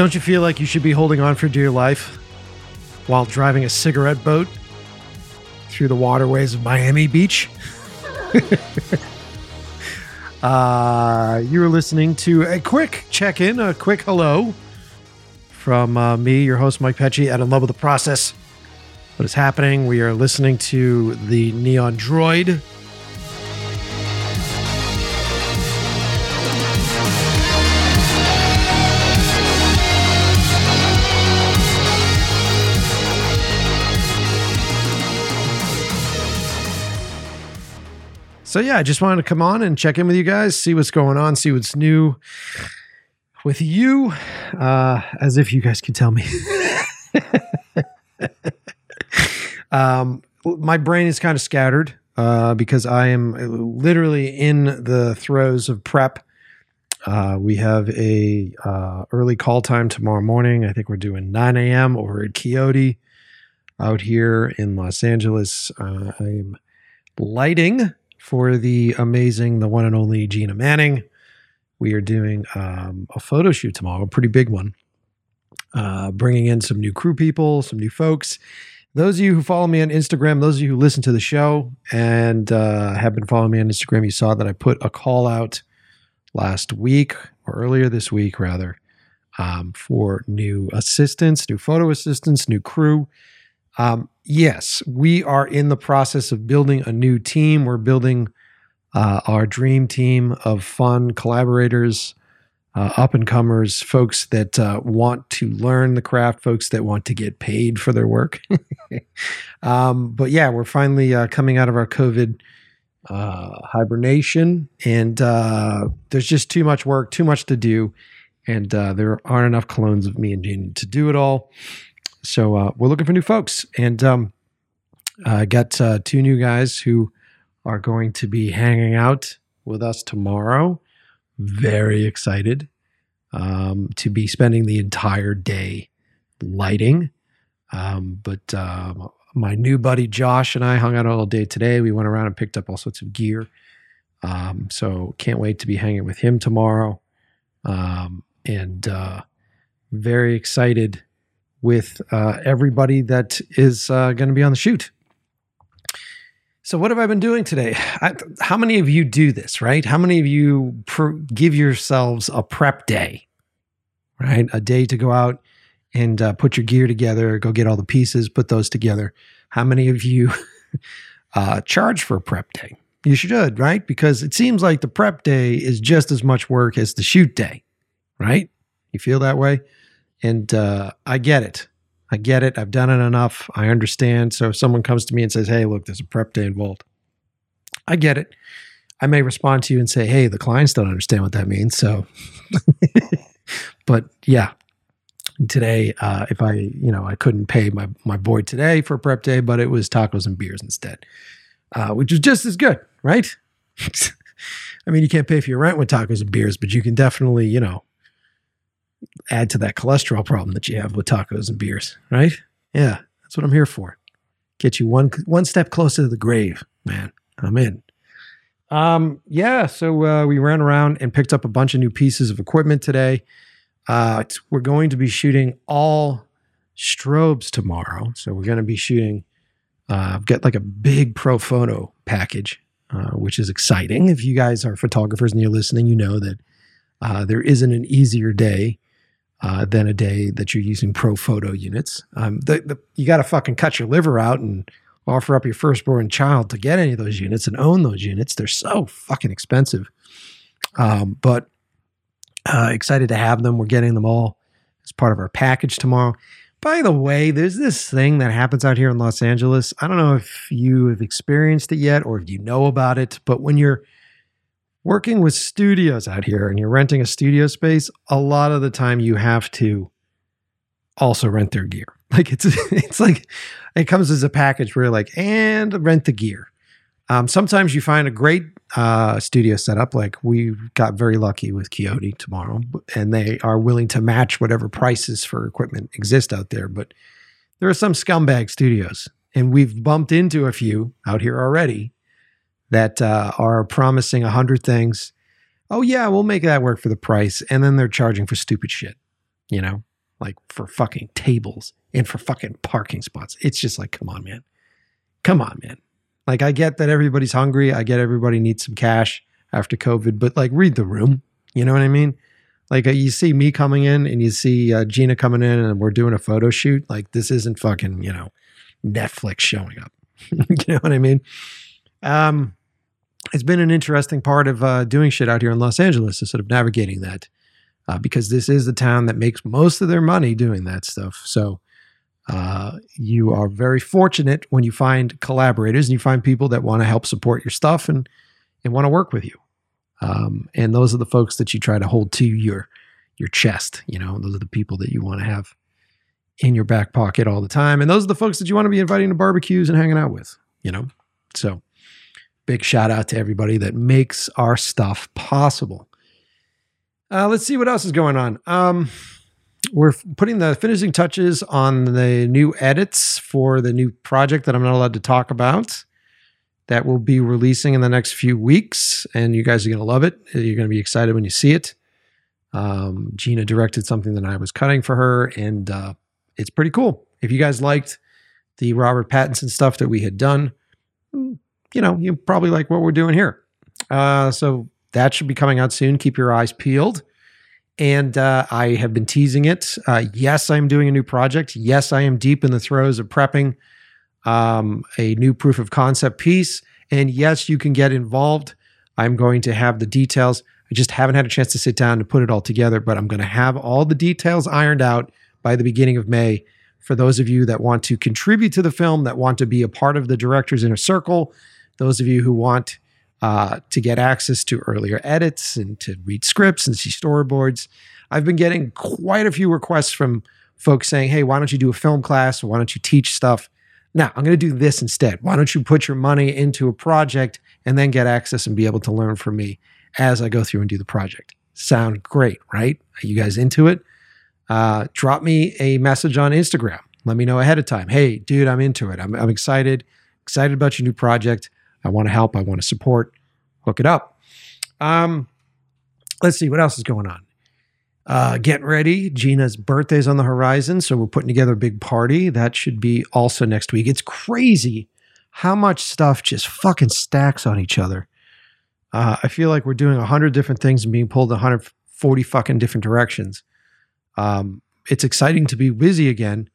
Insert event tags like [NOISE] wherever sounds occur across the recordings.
Don't you feel like you should be holding on for dear life while driving a cigarette boat through the waterways of Miami Beach? [LAUGHS] uh, you're listening to a quick check in, a quick hello from uh, me, your host, Mike Pecci, at In Love with the Process. What is happening? We are listening to the Neon Droid So yeah, I just wanted to come on and check in with you guys, see what's going on, see what's new with you, uh, as if you guys could tell me. [LAUGHS] um, my brain is kind of scattered uh, because I am literally in the throes of prep. Uh, we have a uh, early call time tomorrow morning. I think we're doing 9 a.m. over at Coyote out here in Los Angeles. Uh, I'm lighting for the amazing, the one and only Gina Manning. We are doing um, a photo shoot tomorrow, a pretty big one, uh, bringing in some new crew people, some new folks. Those of you who follow me on Instagram, those of you who listen to the show and uh, have been following me on Instagram, you saw that I put a call out last week or earlier this week, rather, um, for new assistants, new photo assistants, new crew. Um, yes, we are in the process of building a new team. We're building uh, our dream team of fun collaborators, uh, up and comers, folks that uh, want to learn the craft, folks that want to get paid for their work. [LAUGHS] um, but yeah, we're finally uh, coming out of our COVID uh, hibernation, and uh, there's just too much work, too much to do, and there aren't enough clones of me and Gene to do it all. So uh, we're looking for new folks, and um, I got uh, two new guys who are going to be hanging out with us tomorrow. Very excited um, to be spending the entire day lighting. Um, but uh, my new buddy Josh and I hung out all day today. We went around and picked up all sorts of gear. Um, so can't wait to be hanging with him tomorrow. Um, and uh, very excited with uh, everybody that is uh, going to be on the shoot. So, what have I been doing today? I, how many of you do this, right? How many of you pr- give yourselves a prep day, right? A day to go out and uh, put your gear together, go get all the pieces, put those together. How many of you [LAUGHS] uh, charge for a prep day? You should, right? Because it seems like the prep day is just as much work as the shoot day, right? You feel that way? And uh, I get it. I get it. I've done it enough. I understand. So if someone comes to me and says, hey, look, there's a prep day involved, I get it. I may respond to you and say, hey, the clients don't understand what that means. So, [LAUGHS] but yeah, today, uh, if I, you know, I couldn't pay my, my boy today for prep day, but it was tacos and beers instead, uh, which is just as good, right? [LAUGHS] I mean, you can't pay for your rent with tacos and beers, but you can definitely, you know, add to that cholesterol problem that you have with tacos and beers, right? Yeah, that's what I'm here for. Get you one one step closer to the grave, man. I'm in. Um, yeah, so uh, we ran around and picked up a bunch of new pieces of equipment today. Uh, we're going to be shooting all strobes tomorrow, so we're going to be shooting. Uh, got like a big Profoto package, uh, which is exciting. If you guys are photographers and you're listening, you know that uh, there isn't an easier day uh, than a day that you're using Profoto units. Um, the, the, you got to fucking cut your liver out and offer up your firstborn child to get any of those units and own those units. They're so fucking expensive. Um, but uh, excited to have them. We're getting them all as part of our package tomorrow. By the way, there's this thing that happens out here in Los Angeles. I don't know if you have experienced it yet or if you know about it, but when you're working with studios out here and you're renting a studio space, a lot of the time you have to also rent their gear. [LAUGHS] Like it's it's like it comes as a package where you're like, and rent the gear. Um, sometimes you find a great uh, studio setup, like we got very lucky with Coyote tomorrow, and they are willing to match whatever prices for equipment exist out there. But there are some scumbag studios, and we've bumped into a few out here already that uh, are promising a hundred things. Oh yeah, we'll make that work for the price, and then they're charging for stupid shit. You know, like for fucking tables and for fucking parking spots. It's just like, come on, man. Come on, man. Like, I get that everybody's hungry. I get everybody needs some cash after COVID, but like, read the room. You know what I mean? Like, uh, you see me coming in and you see uh, Gina coming in and we're doing a photo shoot. Like, this isn't fucking, you know, Netflix showing up. [LAUGHS] you know what I mean? Um, it's been an interesting part of uh, doing shit out here in Los Angeles, is sort of navigating that, uh, because this is the town that makes most of their money doing that stuff. So uh, you are very fortunate when you find collaborators and you find people that want to help support your stuff and and want to work with you. Um, and those are the folks that you try to hold to your your chest. You know, those are the people that you want to have in your back pocket all the time. And those are the folks that you want to be inviting to barbecues and hanging out with. You know, so big shout out to everybody that makes our stuff possible. Uh, let's see what else is going on. Um, we're putting the finishing touches on the new edits for the new project that I'm not allowed to talk about. That will be releasing in the next few weeks, and you guys are going to love it. You're going to be excited when you see it. Um, Gina directed something that I was cutting for her, and uh, it's pretty cool. If you guys liked the Robert Pattinson stuff that we had done, mm, you know, you probably like what we're doing here. Uh, so that should be coming out soon. Keep your eyes peeled and uh, I have been teasing it. Uh, yes, I am doing a new project. Yes, I am deep in the throes of prepping um, a new proof of concept piece. And yes, you can get involved. I'm going to have the details. I just haven't had a chance to sit down and put it all together, but I'm going to have all the details ironed out by the beginning of May. For those of you that want to contribute to the film, that want to be a part of the director's inner circle, those of you who want uh, to get access to earlier edits and to read scripts and see storyboards. I've been getting quite a few requests from folks saying, hey, why don't you do a film class? Why don't you teach stuff? Now, I'm going to do this instead. Why don't you put your money into a project and then get access and be able to learn from me as I go through and do the project? Sound great, right? Are you guys into it? Uh, drop me a message on Instagram. Let me know ahead of time. Hey, dude, I'm into it. I'm, I'm excited, excited about your new project. I want to help. I want to support. Hook it up. Um, let's see what else is going on. Uh, getting ready. Gina's birthday's on the horizon, so we're putting together a big party. That should be also next week. It's crazy how much stuff just fucking stacks on each other. Uh, I feel like we're doing a hundred different things and being pulled 140 fucking different directions. Um, it's exciting to be busy again,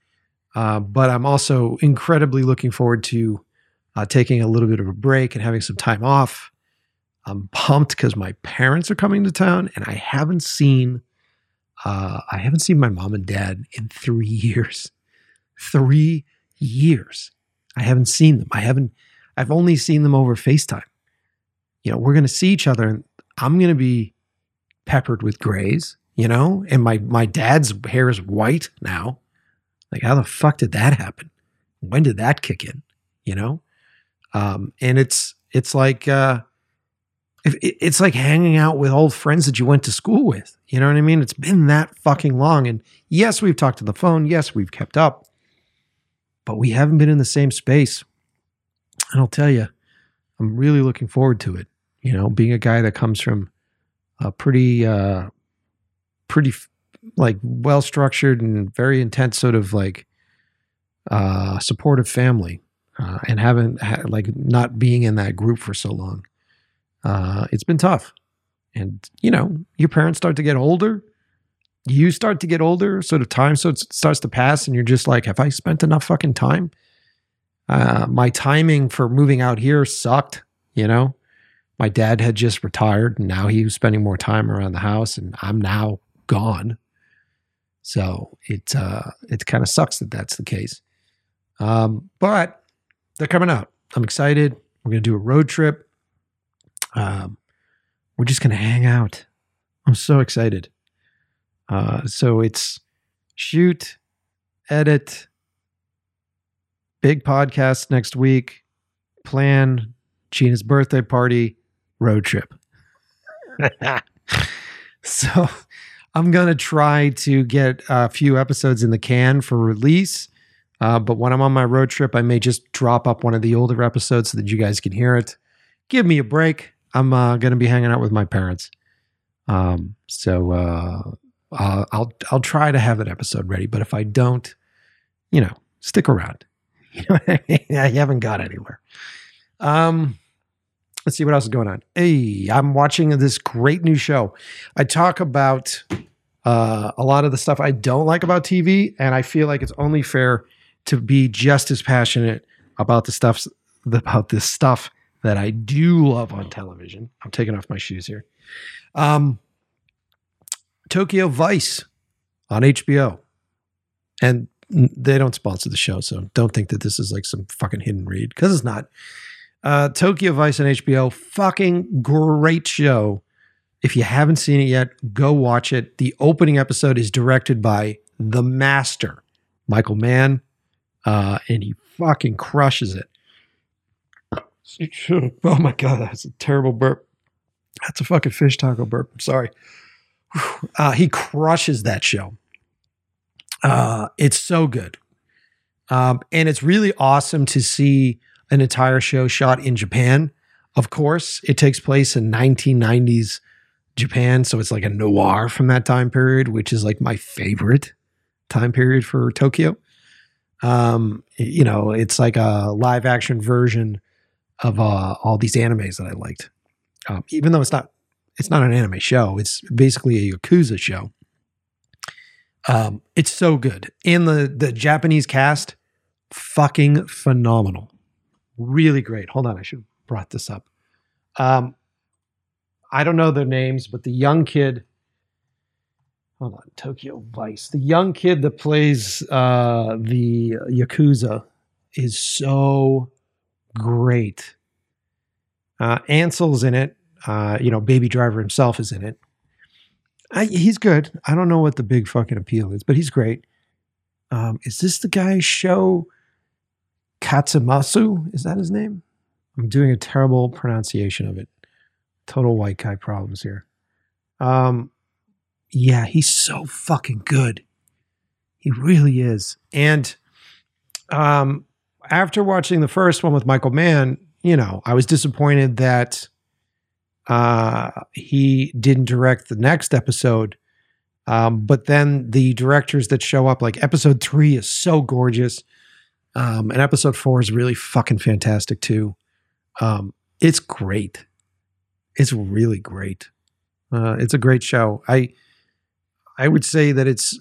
uh, but I'm also incredibly looking forward to uh, taking a little bit of a break and having some time off. I'm pumped because my parents are coming to town, and I haven't seen uh, I haven't seen my mom and dad in three years. Three years. I haven't seen them. I haven't. I've only seen them over FaceTime. You know, we're going to see each other, and I'm going to be peppered with grays. You know, and my my dad's hair is white now. Like, how the fuck did that happen? When did that kick in? You know, um, and it's it's like uh, it's like hanging out with old friends that you went to school with. You know what I mean? It's been that fucking long. And yes, we've talked to the phone. Yes, we've kept up, but we haven't been in the same space. And I'll tell you, I'm really looking forward to it. You know, being a guy that comes from a pretty, uh, pretty like well structured and very intense sort of like uh, supportive family uh, and haven't ha- like not being in that group for so long. Uh, it's been tough, and you know your parents start to get older. You start to get older, sort of time so it starts to pass, and you're just like, have I spent enough fucking time? Uh, my timing for moving out here sucked. You know, my dad had just retired, and now he was spending more time around the house, and I'm now gone. So it uh, it kind of sucks that that's the case. Um, but they're coming out. I'm excited. We're going to do a road trip. Um, we're just going to hang out. I'm so excited. Uh, so it's shoot, edit, big podcast next week, plan Gina's birthday party, road trip. [LAUGHS] so I'm going to try to get a few episodes in the can for release. Uh, but when I'm on my road trip, I may just drop up one of the older episodes so that you guys can hear it. Give me a break. I'm uh, going to be hanging out with my parents. Um, so uh, I'll I'll try to have an episode ready, but if I don't, you know, stick around. [LAUGHS] I? I haven't got anywhere. Um, let's see what else is going on. Hey, I'm watching this great new show. I talk about uh, a lot of the stuff I don't like about TV, and I feel like it's only fair to be just as passionate about the stuff about this stuff that I do love on television. I'm taking off my shoes here. Um, Tokyo Vice on HBO, and they don't sponsor the show, so don't think that this is like some fucking hidden read because it's not. Uh, Tokyo Vice on HBO, fucking great show. If you haven't seen it yet, go watch it. The opening episode is directed by the master, Michael Mann, uh, and he fucking crushes it. [LAUGHS] Oh my god, that's a terrible burp. That's a fucking fish taco burp. Sorry. [SIGHS] Uh, he crushes that show. Uh, it's so good. Um, and it's really awesome to see an entire show shot in Japan. Of course, it takes place in 1990s Japan. So it's like a noir from that time period, which is like my favorite time period for Tokyo. Um, you know, it's like a live action version of uh, all these animes that I liked. Um, even though it's not it's not an anime show, it's basically a yakuza show. Um, it's so good. And the the Japanese cast, fucking phenomenal. Really great. Hold on, I should have brought this up. Um, I don't know their names, but the young kid. Hold on, Tokyo Vice. The young kid that plays uh, the Yakuza is so great. Uh, Ansel's in it. Uh, you know, Baby Driver himself is in it. I, he's good. I don't know what the big fucking appeal is, but he's great. Um, is this the guy show Katsumasu? Is that his name? I'm doing a terrible pronunciation of it. Total white guy problems here. Um, yeah, he's so fucking good. He really is. And um, after watching the first one with Michael Mann, you know, I was disappointed that uh, he didn't direct the next episode. Um, but then the directors that show up, like episode three is so gorgeous. Um, and episode four is really fucking fantastic too. Um, it's great. It's really great. Uh, it's a great show. I I would say that it's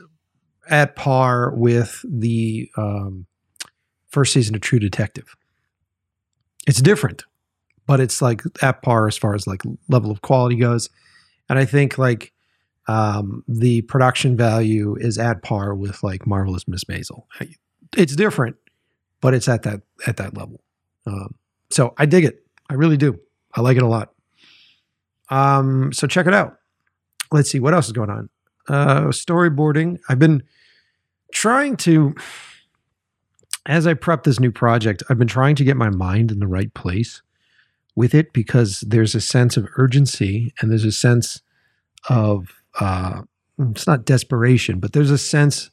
at par with the um, first season of True Detective. It's different, but it's like at par as far as like level of quality goes. And I think like um, the production value is at par with like Marvelous Miss Maisel. It's different, but it's at that at that level. Um, so I dig it. I really do. I like it a lot. Um, so check it out. Let's see what else is going on. Uh, storyboarding. I've been trying to as I prep this new project, I've been trying to get my mind in the right place with it because there's a sense of urgency and there's a sense of uh, it's not desperation, but there's a sense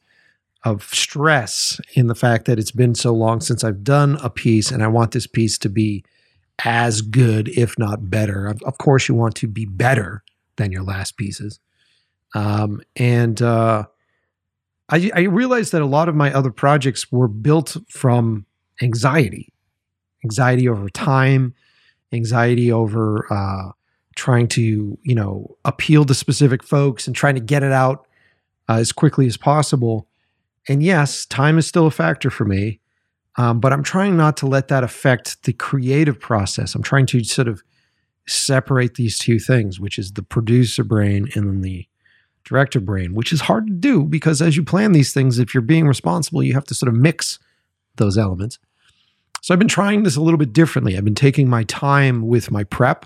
of stress in the fact that it's been so long since I've done a piece and I want this piece to be as good, if not better. Of, course, you want to be better than your last pieces. Um, and uh, I, I realized that a lot of my other projects were built from anxiety, anxiety over time, anxiety over uh, trying to you know appeal to specific folks and trying to get it out uh, as quickly as possible. And yes, time is still a factor for me, um, but I'm trying not to let that affect the creative process. I'm trying to sort of separate these two things, which is the producer brain and then the director brain, which is hard to do because as you plan these things, if you're being responsible, you have to sort of mix those elements. So I've been trying this a little bit differently. I've been taking my time with my prep.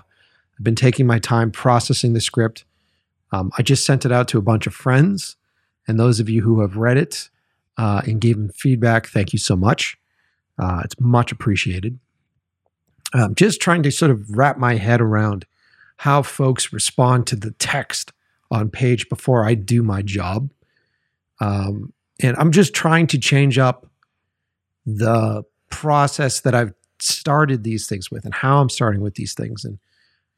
I've been taking my time processing the script. Um, I just sent it out to a bunch of friends, and those of you who have read it uh, and gave them feedback, thank you so much. Uh, it's much appreciated. Um, just trying to sort of wrap my head around how folks respond to the text on page before I do my job. Um, and I'm just trying to change up the process that I've started these things with and how I'm starting with these things. And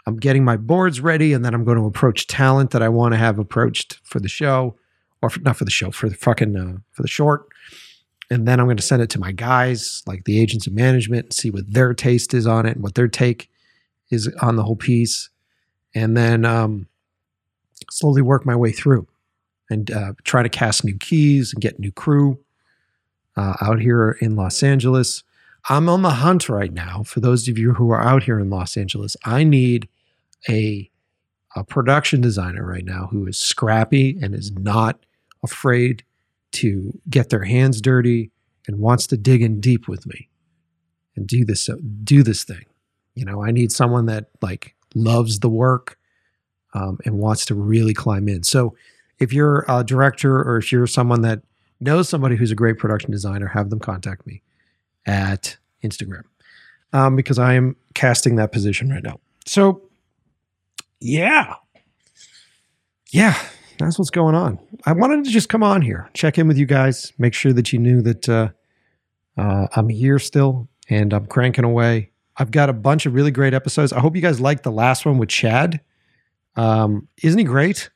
I'm getting my boards ready, and then I'm going to approach talent that I want to have approached for the show, or for, not for the show, for the fucking uh, for the short. And then I'm going to send it to my guys, like the agents of management, and see what their taste is on it and what their take is on the whole piece. And then um, slowly work my way through and uh, try to cast new keys and get new crew uh, out here in Los Angeles. I'm on the hunt right now. For those of you who are out here in Los Angeles, I need a, a production designer right now who is scrappy and is not afraid to get their hands dirty and wants to dig in deep with me and do this do this thing. You know, I need someone that like loves the work um, and wants to really climb in. So if you're a director or if you're someone that knows somebody who's a great production designer, have them contact me at Instagram um, because I am casting that position right now. So, yeah. Yeah, that's what's going on. I wanted to just come on here, check in with you guys, make sure that you knew that uh, uh, I'm here still and I'm cranking away. I've got a bunch of really great episodes. I hope you guys liked the last one with Chad. Um, isn't he great?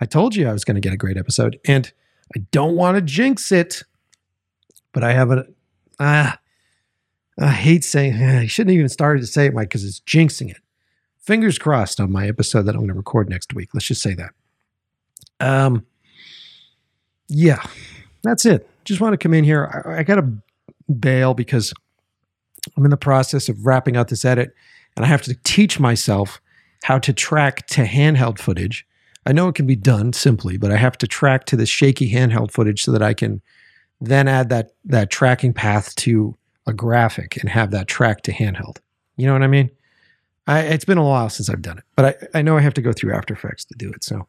I told you I was going to get a great episode, and I don't want to jinx it, but I have a. Ah, I hate saying. [SIGHS] I shouldn't even started to say it, Mike, because it's jinxing it. Fingers crossed on my episode that I'm going to record next week. Let's just say that. Um. Yeah, that's it. Just want to come in here. I, I got to bail because I'm in the process of wrapping out this edit, and I have to teach myself how to track to handheld footage I know it can be done simply, but I have to track to the shaky handheld footage so that I can then add that that tracking path to a graphic and have that track to handheld. You know what I mean? I, it's been a while since I've done it, but I, I know I have to go through After Effects to do it. So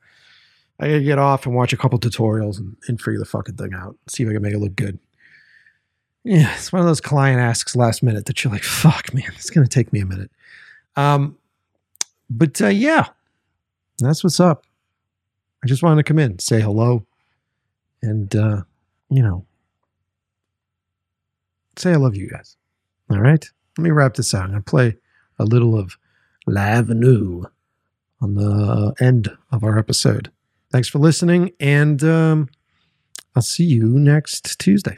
I gotta get off and watch a couple tutorials and, and figure the fucking thing out. See if I can make it look good. Yeah, it's one of those client asks last minute that you're like, fuck, man, it's gonna take me a minute. Um, but uh, yeah, that's what's up. I just wanted to come in, say hello, and uh, you know, say I love you guys. All right. Let me wrap this out. I'm gonna play a little of L'Avenue on the end of our episode. Thanks for listening, and um, I'll see you next Tuesday.